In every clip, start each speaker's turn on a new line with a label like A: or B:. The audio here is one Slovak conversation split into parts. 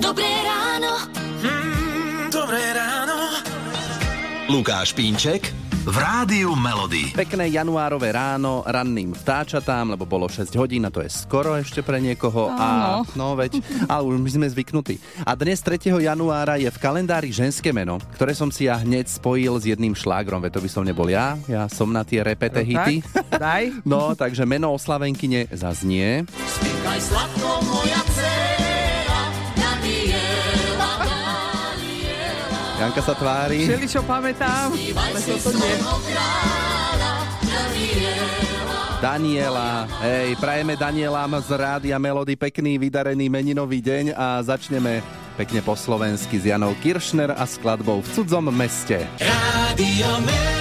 A: Dobré ráno.
B: Mm, dobré ráno.
C: Lukáš Pínček v Rádiu Melody.
D: Pekné januárové ráno ranným vtáčatám, lebo bolo 6 hodín a to je skoro ešte pre niekoho. A, no veď, ale už my sme zvyknutí. A dnes 3. januára je v kalendári ženské meno, ktoré som si ja hneď spojil s jedným šlágrom, veď to by som nebol ja, ja som na tie repete hity.
E: Daj.
D: No, takže meno oslavenkyne zaznie.
A: Spíkaj sladko, moja dcera,
D: Janka sa tvári.
E: Všeli, čo pamätám, ale nie.
A: Daniela.
D: Daniela, hej, prajeme Danielam z Rádia Melody pekný, vydarený meninový deň a začneme pekne po slovensky s Janou Kiršner a skladbou v cudzom meste.
B: Rádio Melody.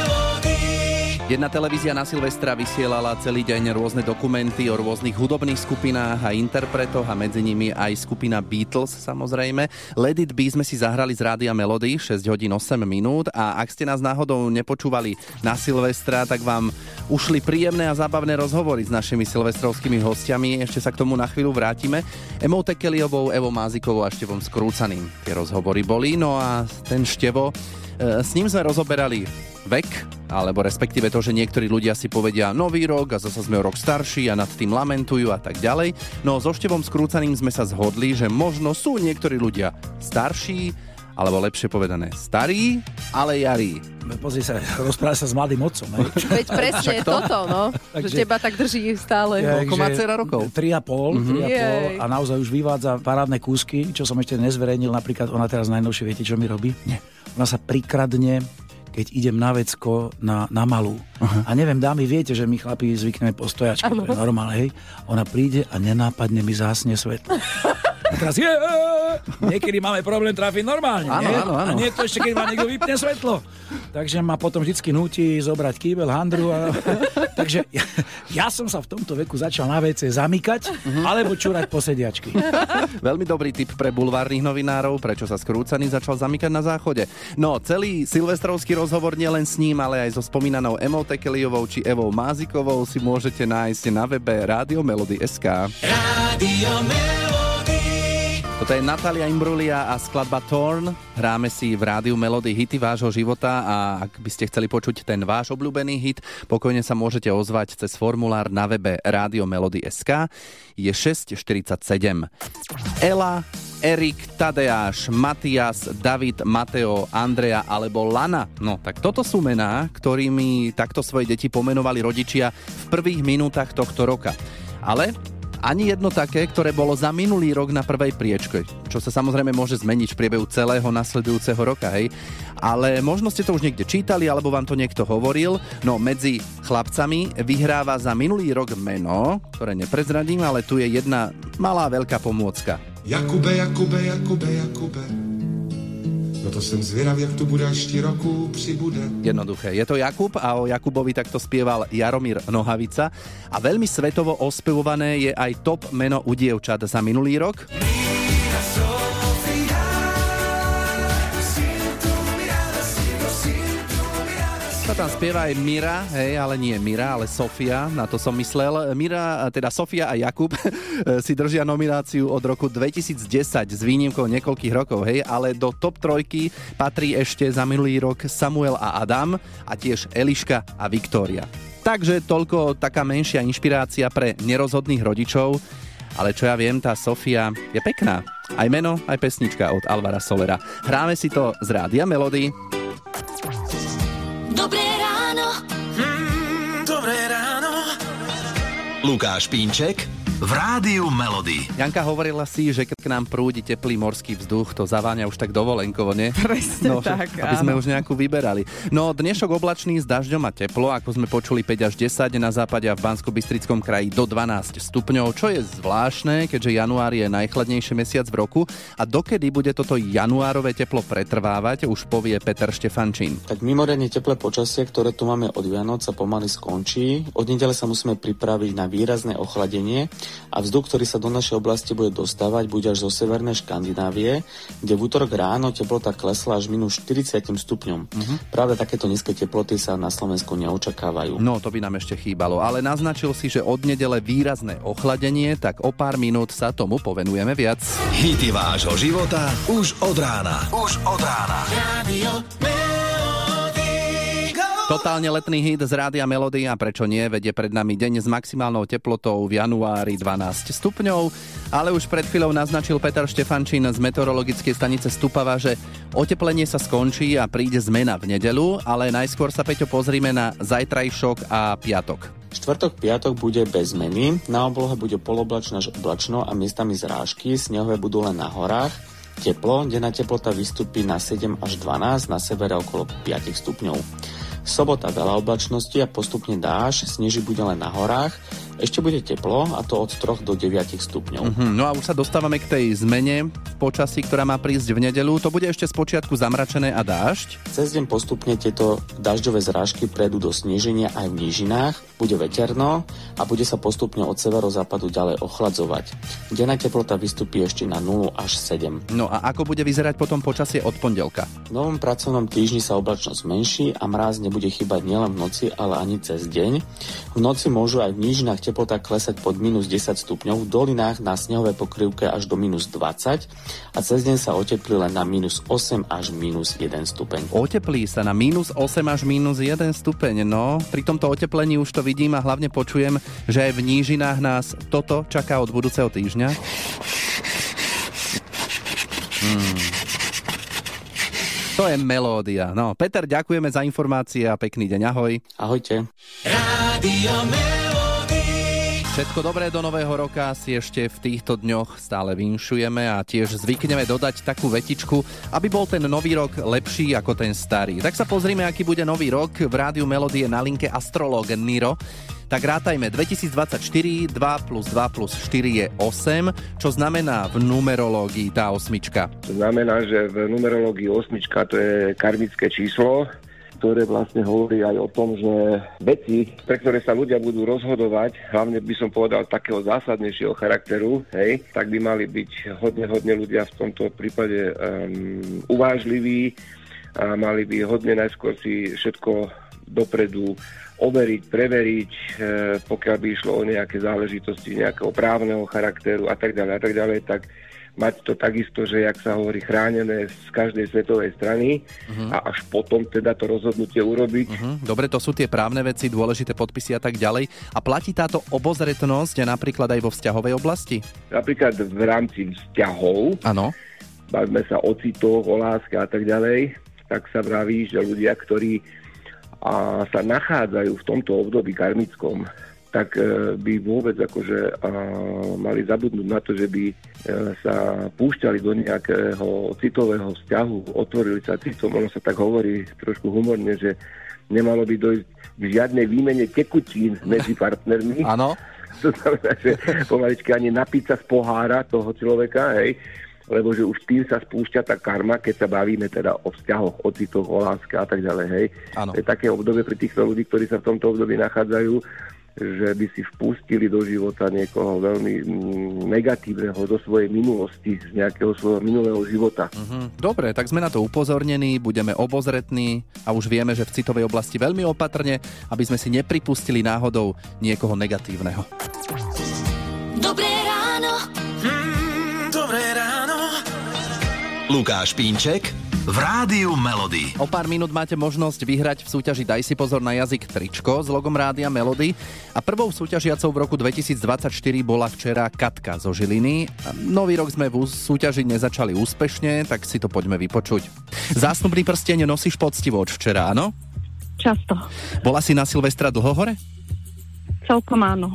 D: Jedna televízia na Silvestra vysielala celý deň rôzne dokumenty o rôznych hudobných skupinách a interpretoch a medzi nimi aj skupina Beatles samozrejme. Let It Be sme si zahrali z Rádia Melody 6 hodín 8 minút a ak ste nás náhodou nepočúvali na Silvestra, tak vám ušli príjemné a zábavné rozhovory s našimi silvestrovskými hostiami. Ešte sa k tomu na chvíľu vrátime. Emou Tekeliovou, Evo Mázikovou a Števom Skrúcaným. Tie rozhovory boli, no a ten Števo, e, s ním sme rozoberali vek, alebo respektíve to, že niektorí ľudia si povedia nový rok a zase sme o rok starší a nad tým lamentujú a tak ďalej. No so Števom Skrúcaným sme sa zhodli, že možno sú niektorí ľudia starší, alebo lepšie povedané starí, ale jarí.
F: Pozri sa, rozpráva sa s mladým otcom.
E: Veď presne toto, no. Že
F: Takže-
E: teba tak drží stále.
F: Ja,
D: Koľko má dcera rokov?
F: 3,5,
D: Mhm.
F: 3,5
E: Jej.
F: a naozaj už vyvádza parádne kúsky, čo som ešte nezverejnil. Napríklad ona teraz najnovšie, viete, čo mi robí? Nie. Ona sa prikradne keď idem na vecko na, na malú. A neviem, dámy, viete, že my chlapí zvykneme po stojačke, to je normálne, hej. Ona príde a nenápadne mi zásne svetlo. A teraz je, niekedy máme problém trafiť normálne,
D: Áno,
F: nie?
D: áno, áno.
F: A nie to ešte, keď ma niekto vypne svetlo. Takže ma potom vždycky nutí zobrať kýbel, handru. A... Takže ja, ja som sa v tomto veku začal na WC zamykať, alebo čúrať posediačky.
D: Veľmi dobrý tip pre bulvárnych novinárov, prečo sa skrúcaný začal zamykať na záchode. No, celý silvestrovský rozhovor nielen s ním, ale aj so spomínanou Emou Tekeliovou či Evou Mázikovou si môžete nájsť na webe Rádio Melody.sk.
B: Rádio Melody.
D: Toto je Natalia Imbrulia a skladba Torn. Hráme si v rádiu Melody hity vášho života a ak by ste chceli počuť ten váš obľúbený hit, pokojne sa môžete ozvať cez formulár na webe Rádio Melody.sk. Je 6.47. Ela, Erik, Tadeáš, Matias, David, Mateo, Andrea alebo Lana. No tak toto sú mená, ktorými takto svoje deti pomenovali rodičia v prvých minútach tohto roka. Ale ani jedno také, ktoré bolo za minulý rok na prvej priečke, čo sa samozrejme môže zmeniť v priebehu celého nasledujúceho roka, hej. Ale možno ste to už niekde čítali, alebo vám to niekto hovoril. No medzi chlapcami vyhráva za minulý rok meno, ktoré neprezradím, ale tu je jedna malá veľká pomôcka.
G: Jakube, Jakube, Jakube, Jakube. No to jsem zvědav, jak tu bude, ti roku přibude.
D: Jednoduché. Je to Jakub a o Jakubovi takto spieval Jaromír Nohavica. A veľmi svetovo ospevované je aj top meno u dievčat za minulý rok. Sa tam spieva aj Mira, hej, ale nie Mira, ale Sofia, na to som myslel. Mira, teda Sofia a Jakub si držia nomináciu od roku 2010 s výnimkou niekoľkých rokov, hej, ale do top trojky patrí ešte za minulý rok Samuel a Adam a tiež Eliška a Viktória. Takže toľko taká menšia inšpirácia pre nerozhodných rodičov, ale čo ja viem, tá Sofia je pekná. Aj meno, aj pesnička od Alvara Solera. Hráme si to z Rádia Melody.
C: Lukáš Pínček v Rádiu Melody.
D: Janka hovorila si, že keď k nám prúdi teplý morský vzduch, to zaváňa už tak dovolenkovo, nie?
E: Presne
D: no,
E: tak,
D: Aby sme
E: áno.
D: už nejakú vyberali. No, dnešok oblačný s dažďom a teplo, ako sme počuli 5 až 10, na západe a v bansko bystrickom kraji do 12 stupňov, čo je zvláštne, keďže január je najchladnejší mesiac v roku. A dokedy bude toto januárové teplo pretrvávať, už povie Peter Štefančín.
H: Tak mimoriadne teplé počasie, ktoré tu máme od Vianoc sa pomaly skončí. Od nedele sa musíme pripraviť na výrazné ochladenie a vzduch, ktorý sa do našej oblasti bude dostávať, bude až zo severnej Škandinávie, kde v útorok ráno teplota klesla až minus 40 stupňom. Uh-huh. Práve takéto nízke teploty sa na Slovensku neočakávajú.
D: No, to by nám ešte chýbalo, ale naznačil si, že od nedele výrazné ochladenie, tak o pár minút sa tomu povenujeme viac.
C: Hity vášho života už od rána. Už od rána.
B: Radio!
D: Totálne letný hit z Rádia Melody a prečo nie, vedie pred nami deň s maximálnou teplotou v januári 12 stupňov, ale už pred chvíľou naznačil Peter Štefančín z meteorologickej stanice Stupava, že oteplenie sa skončí a príde zmena v nedelu, ale najskôr sa Peťo pozrime na zajtrajšok a piatok.
H: Štvrtok, piatok bude bez zmeny, na oblohe bude poloblačno až oblačno a miestami zrážky, snehové budú len na horách. Teplo, denná teplota vystúpi na 7 až 12, na severe okolo 5 stupňov. Sobota veľa oblačnosti a postupne dáž, sneží bude len na horách, ešte bude teplo a to od 3 do 9 stupňov.
D: Hm, no a už sa dostávame k tej zmene počasí, ktorá má prísť v nedelu. To bude ešte z počiatku zamračené a dážď.
H: Cez deň postupne tieto dažďové zrážky prejdú do sneženia aj v nížinách, bude veterno a bude sa postupne od severozápadu ďalej ochladzovať. Denná teplota vystúpi ešte na 0 až 7.
D: No a ako bude vyzerať potom počasie od pondelka?
H: V novom pracovnom týždni sa oblačnosť menší a mráz nebude chýbať nielen v noci, ale ani cez deň. V noci môžu aj v nížinách teplota klesať pod minus 10 stupňov, v dolinách na snehové pokrývke až do minus 20 a cez deň sa oteplí len na minus 8 až minus 1 stupeň.
D: Oteplí sa na minus 8 až minus 1 stupeň. No, pri tomto oteplení už to vidím a hlavne počujem, že aj v nížinách nás toto čaká od budúceho týždňa. Hmm. To je melódia. No, Peter, ďakujeme za informácie a pekný deň. Ahoj.
H: Ahojte.
B: Radio Melody.
D: Všetko dobré do nového roka si ešte v týchto dňoch stále vinšujeme a tiež zvykneme dodať takú vetičku, aby bol ten nový rok lepší ako ten starý. Tak sa pozrime, aký bude nový rok. V rádiu Melodie na linke astrolog Niro. Tak rátajme 2024, 2 plus 2 plus 4 je 8, čo znamená v numerológii tá osmička.
I: Znamená, že v numerológii osmička to je karmické číslo, ktoré vlastne hovorí aj o tom, že veci, pre ktoré sa ľudia budú rozhodovať, hlavne by som povedal takého zásadnejšieho charakteru, hej, tak by mali byť hodne, hodne ľudia v tomto prípade um, uvážliví a mali by hodne najskôr si všetko dopredu overiť, preveriť, e, pokiaľ by išlo o nejaké záležitosti nejakého právneho charakteru a tak ďalej a tak ďalej, tak mať to takisto, že jak sa hovorí, chránené z každej svetovej strany uh-huh. a až potom teda to rozhodnutie urobiť.
D: Uh-huh. Dobre, to sú tie právne veci, dôležité podpisy a tak ďalej. A platí táto obozretnosť napríklad aj vo vzťahovej oblasti?
I: Napríklad v rámci vzťahov,
D: Áno.
I: bavíme sa o citoch, o láske a tak ďalej, tak sa vraví, že ľudia, ktorí a sa nachádzajú v tomto období karmickom, tak e, by vôbec akože a, mali zabudnúť na to, že by e, sa púšťali do nejakého citového vzťahu, otvorili sa citom, ono sa tak hovorí trošku humorne, že nemalo by dojsť k žiadnej výmene tekutín medzi partnermi.
D: Áno.
I: To znamená, že pomaličky ani napiť sa z pohára toho človeka, hej, lebo že už tým sa spúšťa tá karma, keď sa bavíme teda o vzťahoch, o citoch, o láske a tak ďalej, hej.
D: Áno.
I: To je také obdobie pre týchto ľudí, ktorí sa v tomto období nachádzajú, že by si vpustili do života niekoho veľmi mm, negatívneho do svojej minulosti, z nejakého svojho minulého života.
D: Mhm. Dobre, tak sme na to upozornení, budeme obozretní a už vieme, že v citovej oblasti veľmi opatrne, aby sme si nepripustili náhodou niekoho negatívneho.
A: Dobré ráno.
B: Mm, dobré ráno.
C: Lukáš Pínček v Rádiu Melody.
D: O pár minút máte možnosť vyhrať v súťaži Daj si pozor na jazyk tričko s logom Rádia Melody. A prvou súťažiacou v roku 2024 bola včera Katka zo Žiliny. Nový rok sme v súťaži nezačali úspešne, tak si to poďme vypočuť. Zásnubný prsteň nosíš poctivo od včera, áno?
J: Často.
D: Bola si na Silvestra dlho hore?
J: Celkom áno.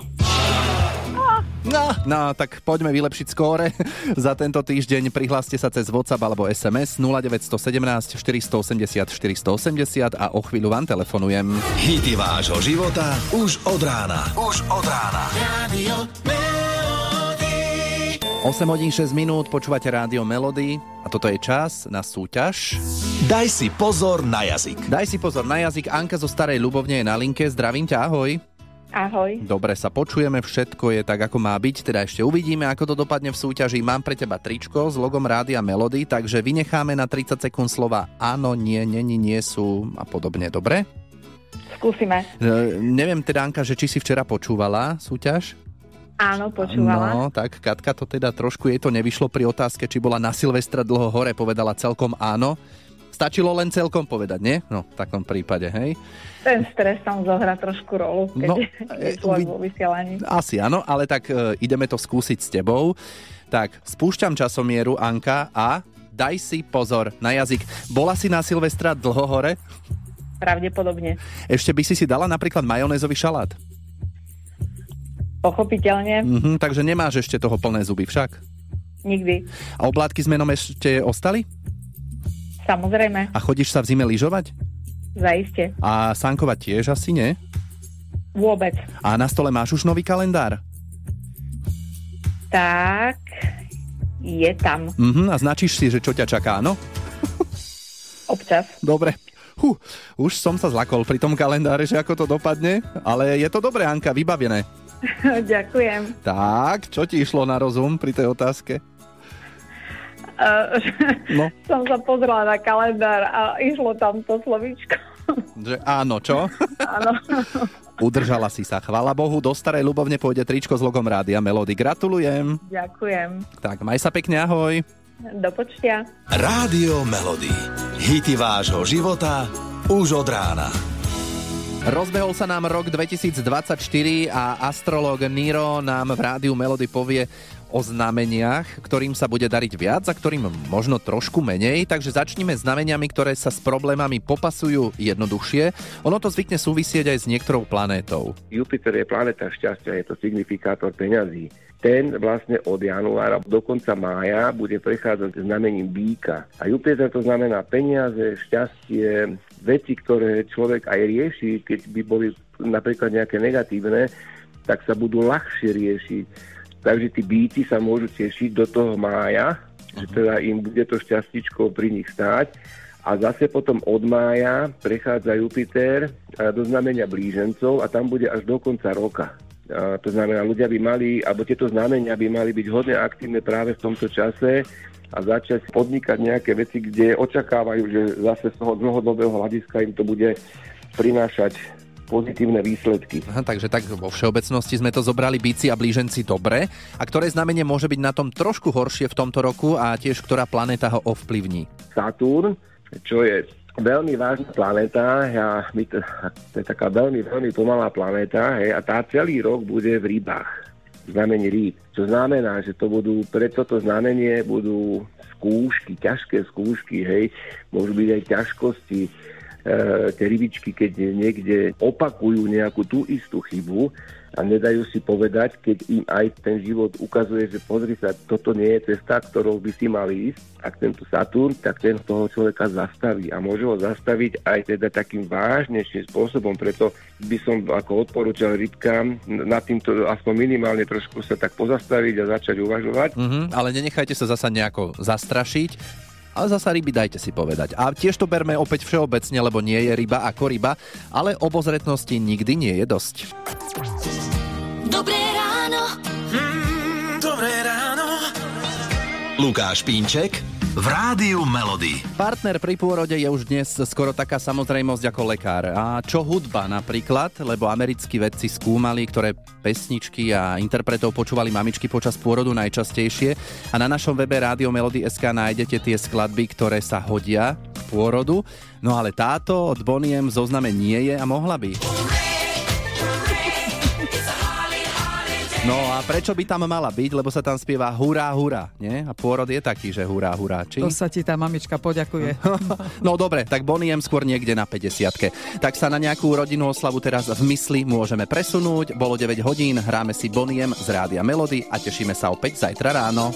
D: No, no, tak poďme vylepšiť skóre. Za tento týždeň prihláste sa cez WhatsApp alebo SMS 0917 480 480 a o chvíľu vám telefonujem.
C: Hity vášho života už od rána. Už od rána.
B: Radio Melody.
D: 8 hodín 6 minút, počúvate rádio Melody a toto je čas na súťaž.
C: Daj si pozor na jazyk.
D: Daj si pozor na jazyk, Anka zo Starej Ľubovne je na linke, zdravím ťa, ahoj.
J: Ahoj.
D: Dobre sa počujeme, všetko je tak, ako má byť, teda ešte uvidíme, ako to dopadne v súťaži. Mám pre teba tričko s logom Rádia Melody, takže vynecháme na 30 sekúnd slova áno, nie, není, nie sú a podobne, dobre?
J: Skúsime.
D: E, neviem teda, Anka, že či si včera počúvala súťaž?
J: Áno, počúvala.
D: No, tak Katka to teda trošku jej to nevyšlo pri otázke, či bola na Silvestra dlho hore, povedala celkom áno. Stačilo len celkom povedať, nie? No, v takom prípade, hej.
J: Ten stres tam zohrá trošku rolu, keď
D: No, e,
J: je človek
D: uvid-
J: vo vysielaní.
D: Asi áno, ale tak e, ideme to skúsiť s tebou. Tak, spúšťam časomieru, Anka, a daj si pozor na jazyk. Bola si na Silvestra dlho hore?
J: Pravdepodobne.
D: Ešte by si si dala napríklad majonézový šalát.
J: Pochopiteľne,
D: Mhm, takže nemáš ešte toho plné zuby však.
J: nikdy.
D: A oblátky s menom ešte ostali?
J: Samozrejme,
D: A chodíš sa v zime lyžovať?
J: zaiste.
D: A sankovať tiež asi nie?
J: Vôbec.
D: A na stole máš už nový kalendár?
J: Tak, je tam.
D: Mhm, a značíš si, že čo ťa čaká, no?
J: Občas.
D: Dobre. Hú, už som sa zlakol pri tom kalendáre, že ako to dopadne, ale je to dobré, Anka, vybavené.
J: Ďakujem.
D: Tak, čo ti išlo na rozum pri tej otázke? No.
J: Som sa pozrela na kalendár a išlo tam to slovíčko.
D: Že áno, čo?
J: Áno.
D: Udržala si sa, chvala Bohu, do starej ľubovne pôjde tričko s logom Rádia Melody. Gratulujem.
J: Ďakujem.
D: Tak, maj sa pekne, ahoj.
J: Do počtia.
C: Rádio Melody. Hity vášho života už od rána.
D: Rozbehol sa nám rok 2024 a astrológ Niro nám v rádiu Melody povie o znameniach, ktorým sa bude dariť viac a ktorým možno trošku menej, takže začnime znameniami, ktoré sa s problémami popasujú jednoduchšie. Ono to zvykne súvisieť aj s niektorou planétou.
I: Jupiter je planeta šťastia, je to signifikátor peňazí. Ten vlastne od januára do konca mája bude prechádzať znamením býka. A Jupiter to znamená peniaze, šťastie, veci, ktoré človek aj rieši, keď by boli napríklad nejaké negatívne, tak sa budú ľahšie riešiť. Takže tí býti sa môžu tešiť do toho mája, že teda im bude to šťastičko pri nich stáť. A zase potom od mája prechádza Jupiter do znamenia blížencov a tam bude až do konca roka. A to znamená, ľudia by mali, alebo tieto znamenia by mali byť hodne aktívne práve v tomto čase a začať podnikať nejaké veci, kde očakávajú, že zase z toho dlhodobého hľadiska im to bude prinášať pozitívne výsledky.
D: Aha, takže tak vo všeobecnosti sme to zobrali bíci a blíženci dobre. A ktoré znamenie môže byť na tom trošku horšie v tomto roku a tiež ktorá planéta ho ovplyvní?
I: Saturn, čo je veľmi vážna planéta, a my to, to je taká veľmi, veľmi pomalá planéta hej, a tá celý rok bude v rybách, znamení rýb. Čo znamená, že to budú, pre toto znamenie budú skúšky, ťažké skúšky, hej, môžu byť aj ťažkosti, tie rybičky, keď niekde opakujú nejakú tú istú chybu a nedajú si povedať, keď im aj ten život ukazuje, že pozri sa, toto nie je cesta, ktorou by si mal ísť, tak tento Saturn, tak ten toho človeka zastaví a môže ho zastaviť aj teda takým vážnejším spôsobom, preto by som ako odporúčal rybkám na týmto aspoň minimálne trošku sa tak pozastaviť a začať uvažovať.
D: Mhm, ale nenechajte sa zasa nejako zastrašiť. Ale zasa ryby dajte si povedať. A tiež to berme opäť všeobecne, lebo nie je ryba ako ryba, ale obozretnosti nikdy nie je dosť.
A: Dobré ráno.
B: Mm, dobré ráno.
C: Lukáš Pínček v Rádiu Melody.
D: Partner pri pôrode je už dnes skoro taká samozrejmosť ako lekár. A čo hudba napríklad, lebo americkí vedci skúmali, ktoré pesničky a interpretov počúvali mamičky počas pôrodu najčastejšie. A na našom webe Rádio Melody SK nájdete tie skladby, ktoré sa hodia k pôrodu. No ale táto od Boniem zozname nie je a mohla by. No a prečo by tam mala byť? Lebo sa tam spieva hurá, hurá, nie? A pôrod je taký, že hurá, hurá. Či?
E: To sa ti tá mamička poďakuje.
D: No dobre, tak Boniem skôr niekde na 50 Tak sa na nejakú rodinnú oslavu teraz v mysli môžeme presunúť. Bolo 9 hodín, hráme si Boniem z Rádia Melody a tešíme sa opäť zajtra ráno.